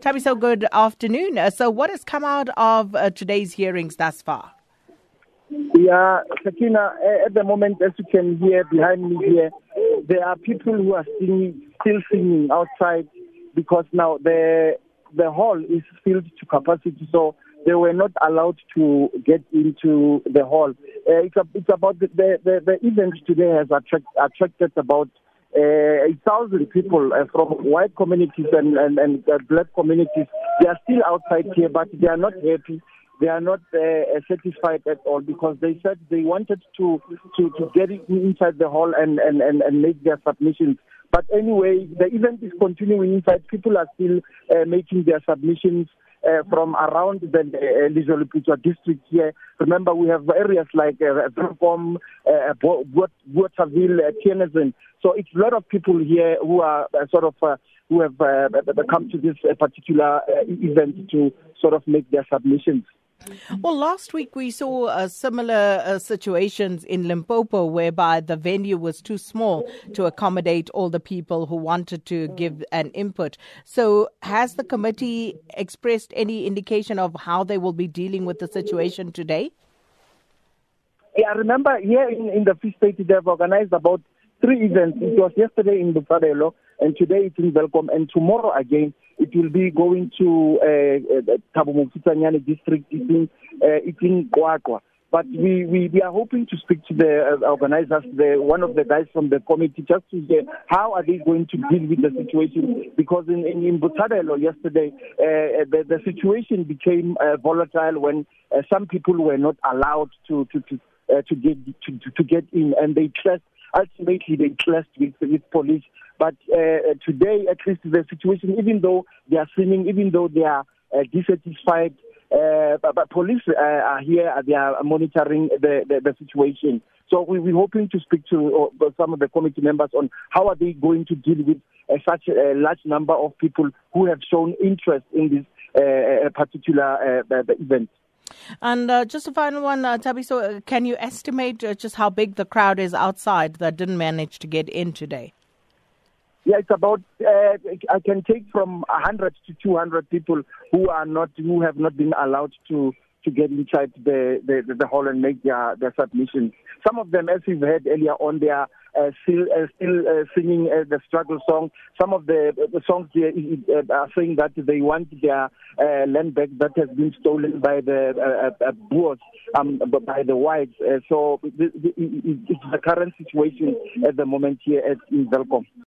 Thabiso, good afternoon. Uh, so, what has come out of uh, today's hearings thus far? Yeah, Sakina, at the moment, as you can hear behind me here, there are people who are singing, still singing outside because now the the hall is filled to capacity, so they were not allowed to get into the hall. Uh, it's, a, it's about the, the, the, the event today has attract, attracted about uh, a thousand people uh, from white communities and, and, and uh, black communities. They are still outside here, but they are not happy. They are not uh, satisfied at all because they said they wanted to to, to get inside the hall and, and, and, and make their submissions. But anyway, the event is continuing inside. People are still uh, making their submissions uh, from around the uh, district here. Remember, we have areas like uh, Welkom, uh, Bothaville, uh, Theunissen. So it's a lot of people here who are uh, sort of uh, who have uh, come to this uh, particular uh, event to sort of make their submissions. Well, last week we saw uh, similar uh, situations in Limpopo whereby the venue was too small to accommodate all the people who wanted to give an input. So, has the committee expressed any indication of how they will be dealing with the situation today? Yeah, remember here in, in the Free State, they've organized about three events. It was yesterday in Botshabelo, and today it's in Welkom, and tomorrow again it will be going to uh, uh district. It's in, uh, it's in QwaQwa. But we, we, we are hoping to speak to the uh, organizers, the, one of the guys from the committee, just to hear how are they going to deal with the situation. Because in, in, in yesterday, uh, the, the situation became uh, volatile when uh, some people were not allowed to, to, to, uh, to, get, to, to get in, and they clashed ultimately they clashed with, with police. But uh, today, at least the situation, even though they are sinning, even though they are uh, dissatisfied, uh, but, but police uh, are here, they are monitoring the, the, the situation. So we, we're hoping to speak to uh, some of the committee members on how are they going to deal with uh, such a large number of people who have shown interest in this uh, particular uh, event. And uh, just a final one, uh, Tabi. So, uh, can you estimate uh, just how big the crowd is outside that didn't manage to get in today? Yeah, it's about. Uh, I can take from 100 to 200 people who are not, who have not been allowed to to get inside the the, the hall and make their their submissions. Some of them, as we've heard earlier on, they are uh, still uh, still uh, singing uh, the struggle song. Some of the, the songs they uh, are saying that they want their uh, land back that has been stolen by the uh, uh, Boers, um, by the whites. Uh, so it's the current situation at the moment here at in Welkom.